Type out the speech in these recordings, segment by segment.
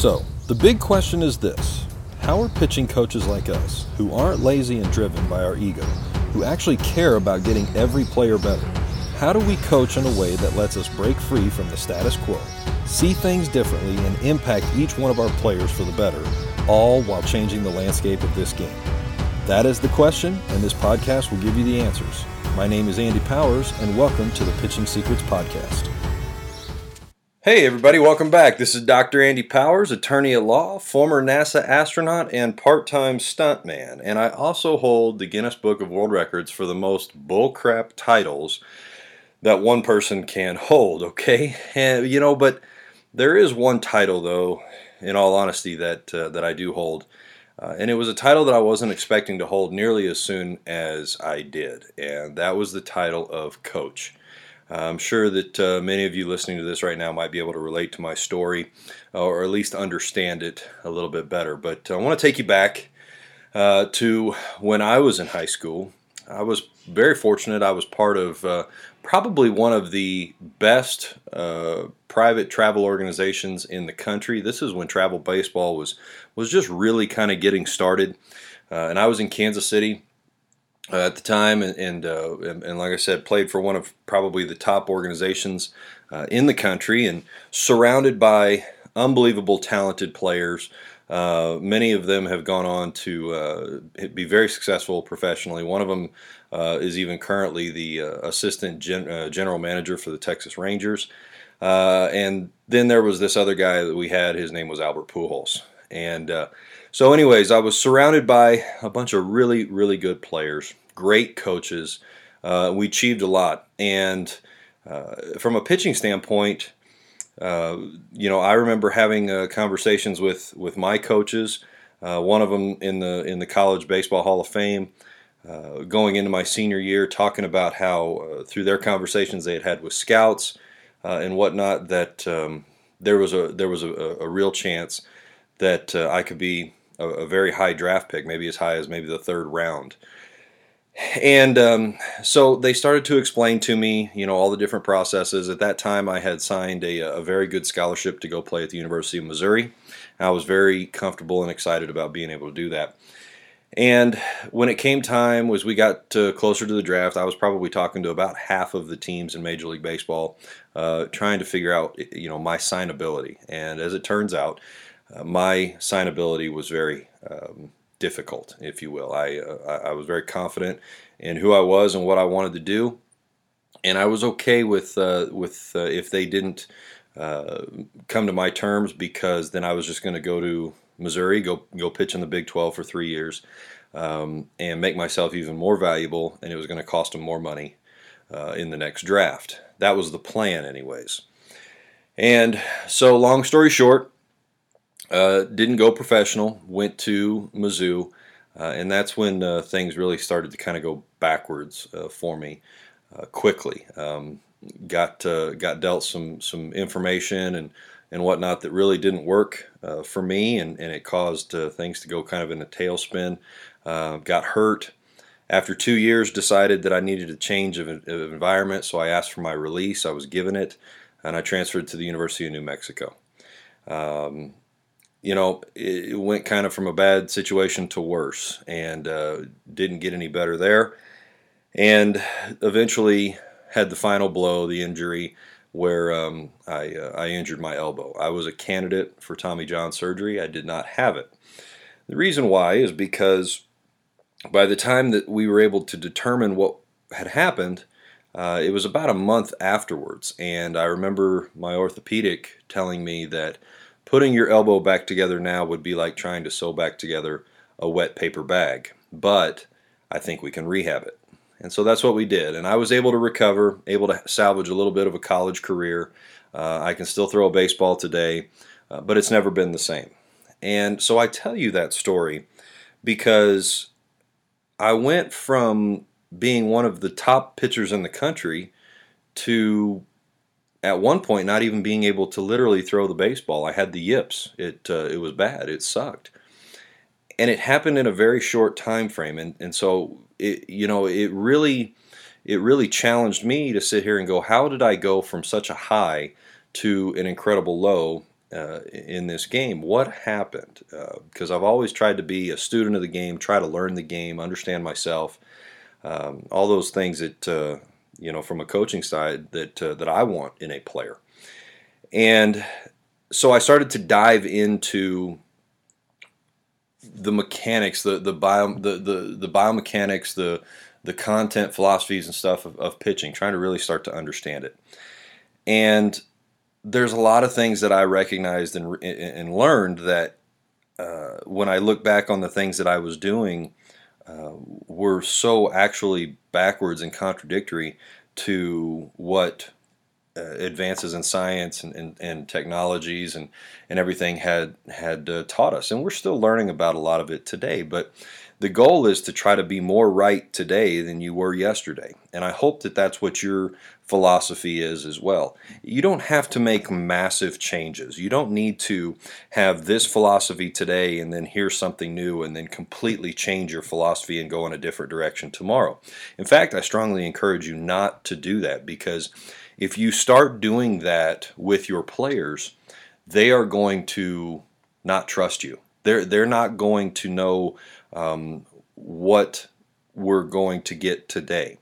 So, the big question is this How are pitching coaches like us, who aren't lazy and driven by our ego, who actually care about getting every player better, how do we coach in a way that lets us break free from the status quo, see things differently, and impact each one of our players for the better, all while changing the landscape of this game? That is the question, and this podcast will give you the answers. My name is Andy Powers, and welcome to the Pitching Secrets Podcast. Hey, everybody, welcome back. This is Dr. Andy Powers, attorney at law, former NASA astronaut, and part time stuntman. And I also hold the Guinness Book of World Records for the most bullcrap titles that one person can hold, okay? And, you know, but there is one title, though, in all honesty, that, uh, that I do hold. Uh, and it was a title that I wasn't expecting to hold nearly as soon as I did. And that was the title of coach. I'm sure that uh, many of you listening to this right now might be able to relate to my story or at least understand it a little bit better. But I want to take you back uh, to when I was in high school. I was very fortunate. I was part of uh, probably one of the best uh, private travel organizations in the country. This is when travel baseball was was just really kind of getting started. Uh, and I was in Kansas City uh, at the time, and and, uh, and, and like I said, played for one of probably the top organizations uh, in the country, and surrounded by unbelievable talented players. Uh, many of them have gone on to uh, be very successful professionally. One of them uh, is even currently the assistant gen- general manager for the Texas Rangers. and then there was this other guy that we had. His name was Albert Pujols, and so, anyways, I was surrounded by a bunch of really, really good players, great coaches. Uh, we achieved a lot, and uh, from a pitching standpoint, uh, you know, I remember having uh, conversations with with my coaches. Uh, one of them in the in the College Baseball Hall of Fame, uh, going into my senior year, talking about how through their conversations they had had with scouts and whatnot that um, there was a there was a, a real chance that I could be a, a, very high draft pick, maybe as high as maybe the third round. And um, so they started to explain to me, you know, all the different processes. At that time, I had signed a, a very good scholarship to go play at the University of Missouri. I was very comfortable and excited about being able to do that. And when it came time, as we got to closer to the draft, I was probably talking to about half of the teams in Major League Baseball, uh, trying to figure out, you know, my signability. And as it turns out, uh, my signability was very um, difficult, if you will. I, uh, I was very confident in who I was and what I wanted to do, and I was okay with uh, with uh, if they didn't uh, come to my terms because then I was just going to go to Missouri, go go pitch in the Big 12 for three years, um, and make myself even more valuable, and it was going to cost them more money uh, in the next draft. That was the plan, anyways. And so, long story short, uh, didn't go professional, went to Mizzou, uh, and that's when uh, things really started to kind of go backwards uh, for me uh, quickly. Um, got got dealt some some information and and whatnot that really didn't work for me, and, and it caused things to go kind of in a tailspin. got hurt. After two years, decided that I needed a change of, of environment, so I asked for my release. I was given it, and I transferred to the University of New Mexico. Um, you know, it went kind of from a bad situation to worse and uh, didn't get any better there. And eventually had the final blow, the injury, where um, I, uh, I injured my elbow. I was a candidate for Tommy John surgery. I did not have it. The reason why is because by the time that we were able to determine what had happened, uh, it was about a month afterwards. And I remember my orthopedic telling me that Putting your elbow back together now would be like trying to sew back together a wet paper bag, but I think we can rehab it. And so that's what we did. And I was able to recover, able to salvage a little bit of a college career. Uh, I can still throw a baseball today, uh, but it's never been the same. And so I tell you that story because I went from being one of the top pitchers in the country to at one point not even being able to literally throw the baseball. I had the yips. It uh, it was bad. It sucked, and it happened in a very short time frame. And and so it you know it really it really challenged me to sit here and go, how did I go from such a high to an incredible low uh, in this game. What happened? Because uh, I've always tried to be a student of the game, try to learn the game, understand myself, um, all those things that uh, you know from a coaching side that uh, that I want in a player. And so I started to dive into the mechanics, the the bio the the, the biomechanics, the the content philosophies and stuff of, of pitching, trying to really start to understand it. And there's a lot of things that I recognized and, and learned that uh, when I look back on the things that I was doing uh, were so actually backwards and contradictory to what uh, advances in science and, and, and, technologies and, and everything had had uh, taught us. And we're still learning about a lot of it today. But the goal is to try to be more right today than you were yesterday. And I hope that that's what your philosophy is as well. You don't have to make massive changes. You don't need to have this philosophy today and then hear something new and then completely change your philosophy and go in a different direction tomorrow. In fact, I strongly encourage you not to do that because if you start doing that with your players, they are going to not trust you. They're they're not going to know um, what we're going to get today.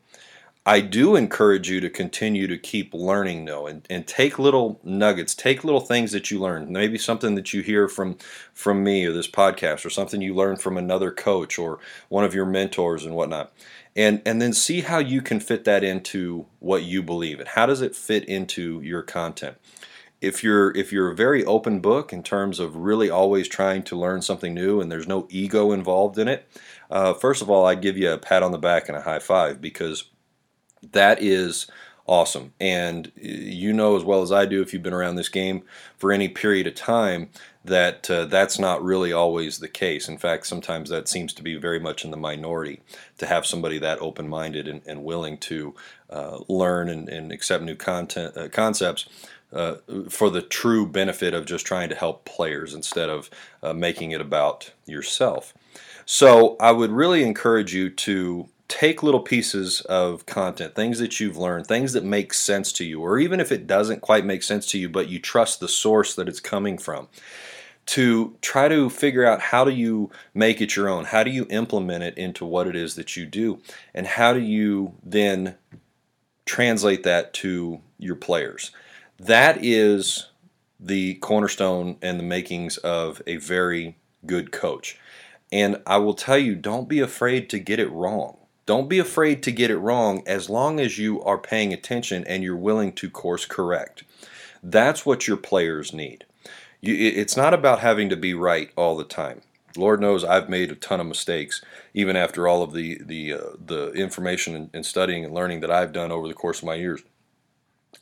I do encourage you to continue to keep learning though and, and take little nuggets, take little things that you learn. Maybe something that you hear from from me or this podcast or something you learn from another coach or one of your mentors and whatnot. And and then see how you can fit that into what you believe and how does it fit into your content if you're if you're a very open book in terms of really always trying to learn something new and there's no ego involved in it, uh, first of all, I give you a pat on the back and a high five because that is awesome. And you know as well as I do, if you've been around this game for any period of time, that uh, that's not really always the case. In fact, sometimes that seems to be very much in the minority to have somebody that open-minded and, and willing to uh, learn and, and, accept new content uh, concepts uh, for the true benefit of just trying to help players instead of uh, making it about yourself. So I would really encourage you to take little pieces of content, things that you've learned, things that make sense to you, or even if it doesn't quite make sense to you, but you trust the source that it's coming from, to try to figure out how do you make it your own? How do you implement it into what it is that you do? And how do you then translate that to your players? That is the cornerstone and the makings of a very good coach. And I will tell you, don't be afraid to get it wrong. Don't be afraid to get it wrong as long as you are paying attention and you're willing to course correct. That's what your players need. You, it's not about having to be right all the time. Lord knows I've made a ton of mistakes, even after all of the the uh, the information and, and, studying and learning that I've done over the course of my years.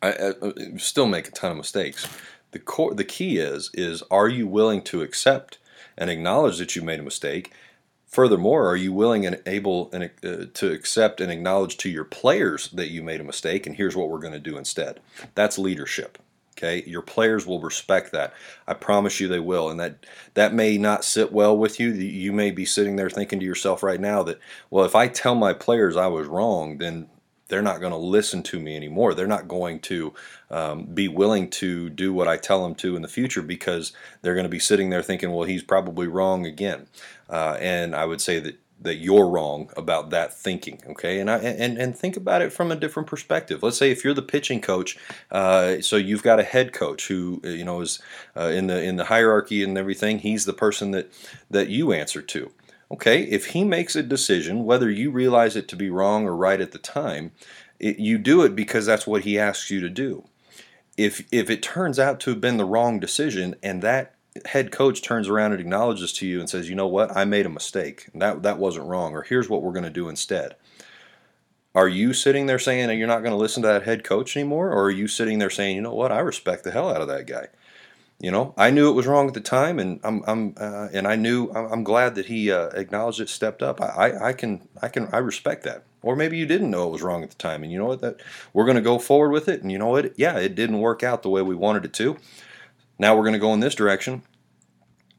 I, I, I still make a ton of mistakes. The core, the key is is are you willing to accept and acknowledge that you made a mistake? Furthermore, are you willing and able and, uh, to accept and acknowledge to your players that you made a mistake and here's what we're going to do instead? That's leadership. Okay, your players will respect that. I promise you they will. And that that may not sit well with you. You may be sitting there thinking to yourself right now that, well, if I tell my players I was wrong, then they're not going to listen to me anymore. They're not going to um, be willing to do what I tell them to in the future because they're going to be sitting there thinking, well, he's probably wrong again. Uh, and I would say that that you're wrong about that thinking okay? And I, and and think about it from a different perspective. Let's say if you're the pitching coach uh, so you've got a head coach who you know is uh, in the in the hierarchy and everything he's the person that that you answer to Okay, if he makes a decision, whether you realize it to be wrong or right at the time, it, you do it because that's what he asks you to do. If if it turns out to have been the wrong decision and that head coach turns around and acknowledges to you and says, "You know what? I made a mistake. That that wasn't wrong or here's what we're going to do instead." Are you sitting there saying that you're not going to listen to that head coach anymore or are you sitting there saying, "You know what? I respect the hell out of that guy." You know, I knew it was wrong at the time, and I'm, I'm, uh, and I knew I'm glad that he uh, acknowledged it, stepped up. I, I can, I can, I respect that. Or maybe you didn't know it was wrong at the time, and you know what? That we're going to go forward with it, and you know what? Yeah, it didn't work out the way we wanted it to. Now we're going to go in this direction.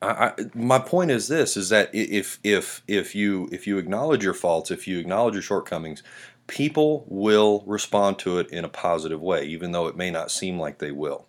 I, I, my point is this: is that if if if you if you acknowledge your faults, if you acknowledge your shortcomings, people will respond to it in a positive way, even though it may not seem like they will.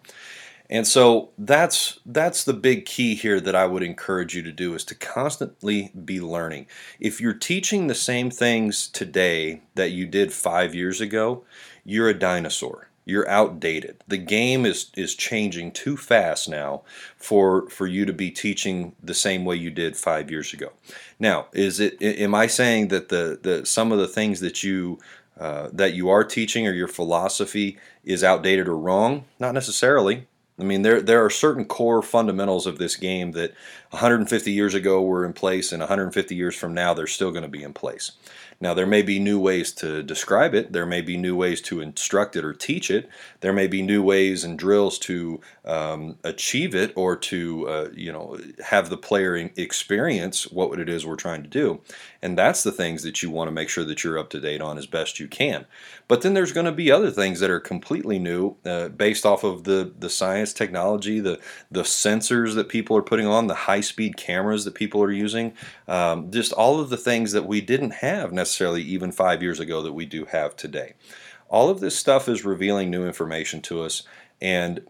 And so that's that's the big key here that I would encourage you to do is to constantly be learning. If you're teaching the same things today that you did 5 years ago, you're a dinosaur. You're outdated. The game is is changing too fast now for for you to be teaching the same way you did 5 years ago. Now, is it am I saying that the the some of the things that you uh, that you are teaching or your philosophy is outdated or wrong? Not necessarily. I mean, there there are certain core fundamentals of this game that 150 years ago were in place, and 150 years from now they're still going to be in place. Now, there may be new ways to describe it, there may be new ways to instruct it or teach it, there may be new ways and drills to um, achieve it or to, uh, you know, have the player experience what it is we're trying to do. And that's the things that you want to make sure that you're up to date on as best you can. But then there's going to be other things that are completely new uh, based off of the, the science, technology, the, the sensors that people are putting on, the high speed cameras that people are using, um, just all of the things that we didn't have necessarily even five years ago that we do have today. All of this stuff is revealing new information to us. And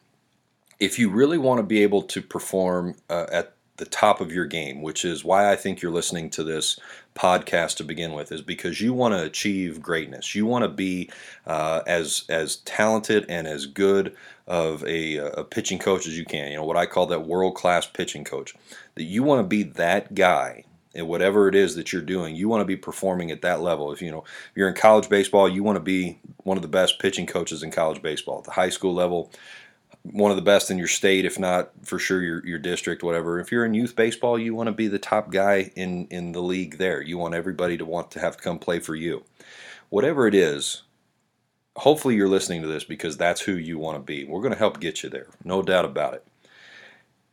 if you really want to be able to perform uh, at the top of your game, which is why I think you're listening to this podcast to begin with, is because you want to achieve greatness. You want to be uh, as as talented and as good of a, a, pitching coach as you can. You know what I call that world class pitching coach. That you want to be that guy in whatever it is that you're doing. You want to be performing at that level. If you know if you're in college baseball, you want to be one of the best pitching coaches in college baseball. At the high school level, one of the best in your state, if not for sure your, your district, whatever. If you're in youth baseball, you want to be the top guy in, in the league there. You want everybody to want to have to come play for you. Whatever it is, hopefully you're listening to this because that's who you want to be. We're going to help get you there, no doubt about it.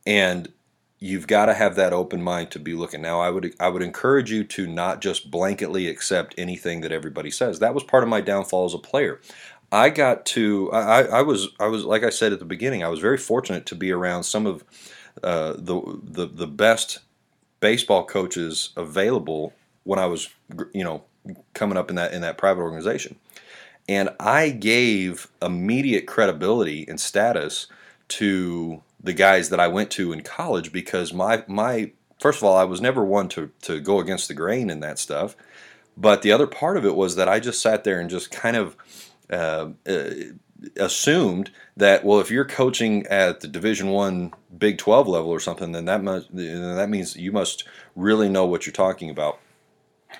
And you've got to have that open mind to be looking. Now, I would I would encourage you to not just blanketly accept anything that everybody says. That was part of my downfall as a player. I got to I, I was I was like I said at the beginning I was very fortunate to be around some of uh, the, the the best baseball coaches available when I was you know coming up in that in that private organization and I gave immediate credibility and status to the guys that I went to in college because my my first of all I was never one to to go against the grain in that stuff. But the other part of it was that I just sat there and just kind of uh, uh, assumed that well if you're coaching at the division one big 12 level or something then that must that means you must really know what you're talking about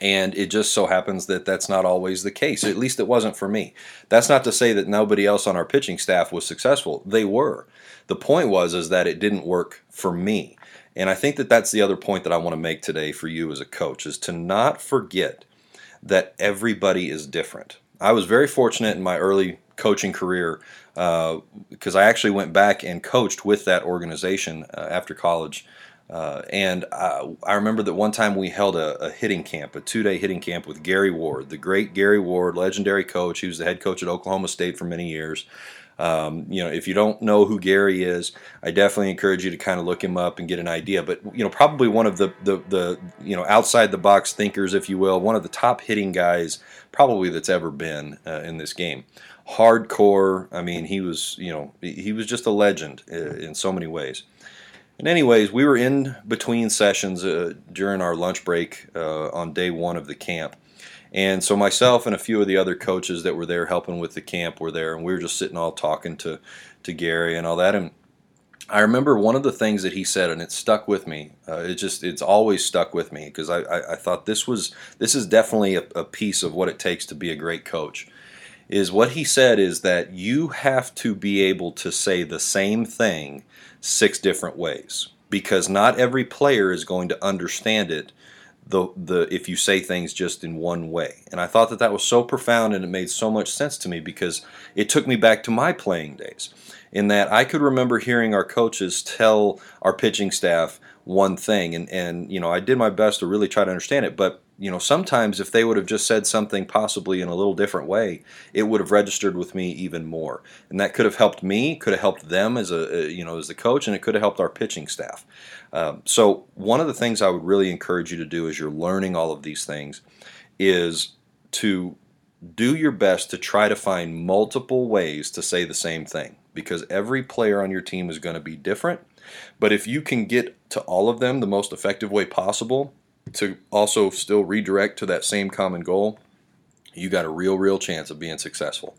and it just so happens that that's not always the case at least it wasn't for me. That's not to say that nobody else on our pitching staff was successful. They were. The point was is that it didn't work for me. And i think that that's the other point that i want to make today for you as a coach is to not forget that everybody is different. I was very fortunate in my early coaching career because uh, I actually went back and coached with that organization uh, after college. Uh, and I, I, remember that one time we held a, a hitting camp, a two day hitting camp with Gary Ward, the great Gary Ward, legendary coach. He was the head coach at Oklahoma State for many years. Um, you know, if you don't know who Gary is, I definitely encourage you to kind of look him up and get an idea. But you know, probably one of the the, the you know outside the box thinkers, if you will, one of the top hitting guys probably that's ever been uh, in this game. Hardcore. I mean, he was you know he was just a legend uh, in so many ways. And anyways, we were in between sessions uh, during our lunch break uh, on day one of the camp and so myself and a few of the other coaches that were there helping with the camp were there, and we were just sitting all talking to to Gary and all that. And I remember one of the things that he said, and it stuck with me. Uh, it just it's always stuck with me because I, I, I, thought this was this is definitely a, a piece of what it takes to be a great coach. Is what he said is that you have to be able to say the same thing six different ways because not every player is going to understand it the the if you say things just in one way. And I thought that that was so profound and it made so much sense to me because it took me back to my playing days. In that I could remember hearing our coaches tell our pitching staff one thing and and you know, I did my best to really try to understand it, but you know, sometimes if they would have just said something possibly in a little different way, it would have registered with me even more. And that could have helped me, could have helped them as a, you know, as the coach, and it could have helped our pitching staff. Um, so one of the things I would really encourage you to do as you're learning all of these things is to do your best to try to find multiple ways to say the same thing because every player on your team is going to be different. But if you can get to all of them the most effective way possible to also still redirect to that same common goal, you got a real, real chance of being successful.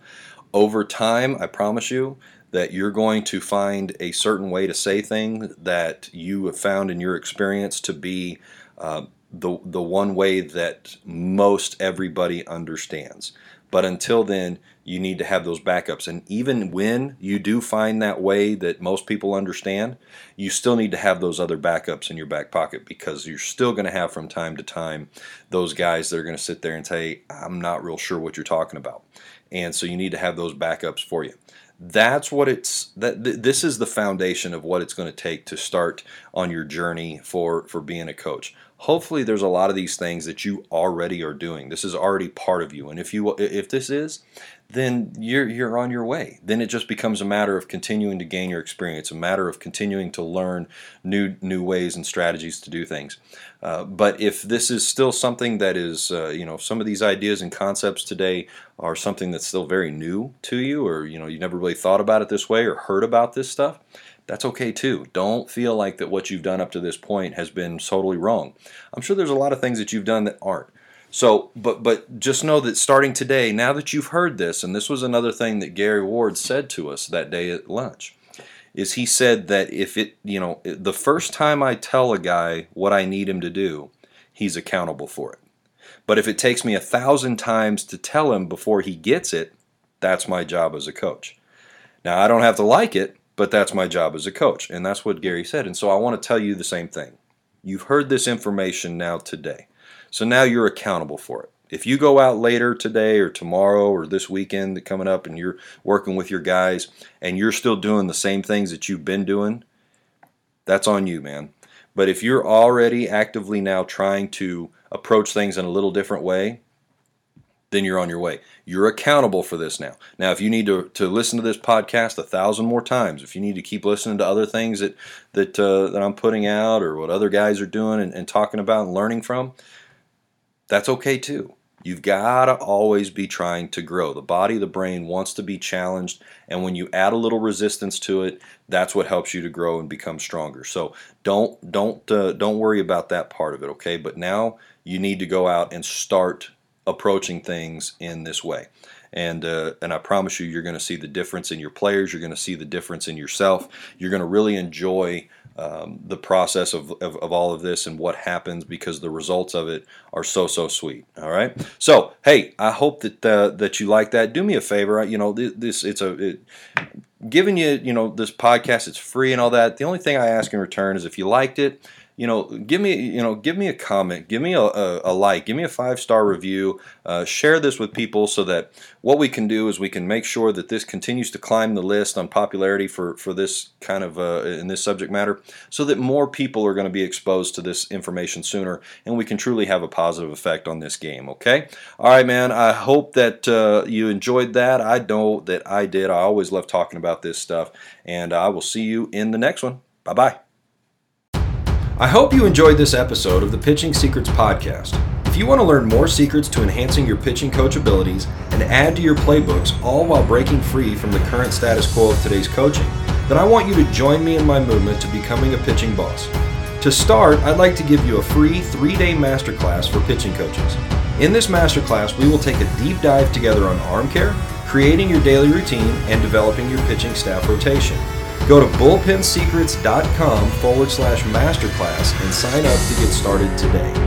Over time, I promise you that you're going to find a certain way to say things that you have found in your experience to be uh, the the one way that most everybody understands. But until then, you need to have those backups. And even when you do find that way that most people understand, you still need to have those other backups in your back pocket because you're still going to have from time to time those guys that are going to sit there and say, I'm not real sure what you're talking about. And so you need to have those backups for you that's what it's that th- this is the foundation of what it's going to take to start on your journey for for being a coach hopefully there's a lot of these things that you already are doing this is already part of you and if you if this is then you're you're on your way. Then it just becomes a matter of continuing to gain your experience, a matter of continuing to learn new new ways and strategies to do things. Uh, but if this is still something that is, uh, you know, some of these ideas and concepts today are something that's still very new to you, or you know, you never really thought about it this way or heard about this stuff. That's okay too. Don't feel like that what you've done up to this point has been totally wrong. I'm sure there's a lot of things that you've done that aren't. So, but but just know that starting today, now that you've heard this, and this was another thing that Gary Ward said to us that day at lunch, is he said that if it, you know, the first time I tell a guy what I need him to do, he's accountable for it. But if it takes me a thousand times to tell him before he gets it, that's my job as a coach. Now, I don't have to like it, but that's my job as a coach. And that's what Gary said. And so I want to tell you the same thing. You've heard this information now today. So now you're accountable for it. If you go out later today or tomorrow or this weekend coming up and you're working with your guys and you're still doing the same things that you've been doing, that's on you, man. But if you're already actively now trying to approach things in a little different way, then you're on your way. You're accountable for this now. Now, if you need to, to listen to this podcast a thousand more times, if you need to keep listening to other things that that uh, that I'm putting out or what other guys are doing and, and talking about and learning from, that's okay too. You've got to always be trying to grow. The body, the brain wants to be challenged, and when you add a little resistance to it, that's what helps you to grow and become stronger. So don't don't uh, don't worry about that part of it, okay? But now you need to go out and start approaching things in this way. And uh, and I promise you, you're going to see the difference in your players. You're going to see the difference in yourself. You're going to really enjoy um, the process of, of, of, all of this and what happens because the results of it are so so sweet. All right? So hey i hope that uh, that you like that. Do me a favor. You know this it's a it, giving you you know this podcast it's free and all that. The only thing i ask in return is if you liked it you know, give me, you know, give me a comment, give me a, a, a like, give me a five star review, uh, share this with people so that what we can do is we can make sure that this continues to climb the list on popularity for for this kind of uh, in this subject matter, so that more people are going to be exposed to this information sooner, and we can truly have a positive effect on this game. Okay, all right, man. I hope that uh, you enjoyed that. I know that I did. I always love talking about this stuff, and I will see you in the next one. Bye bye. I hope you enjoyed this episode of the Pitching Secrets Podcast. If you want to learn more secrets to enhancing your pitching coach abilities and add to your playbooks, all while breaking free from the current status quo of today's coaching, then I want you to join me in my movement to becoming a pitching boss. To start, I'd like to give you a free three day masterclass for pitching coaches. In this masterclass, we will take a deep dive together on arm care, creating your daily routine, and developing your pitching staff rotation. Go to bullpensecrets.com forward slash masterclass and sign up to get started today.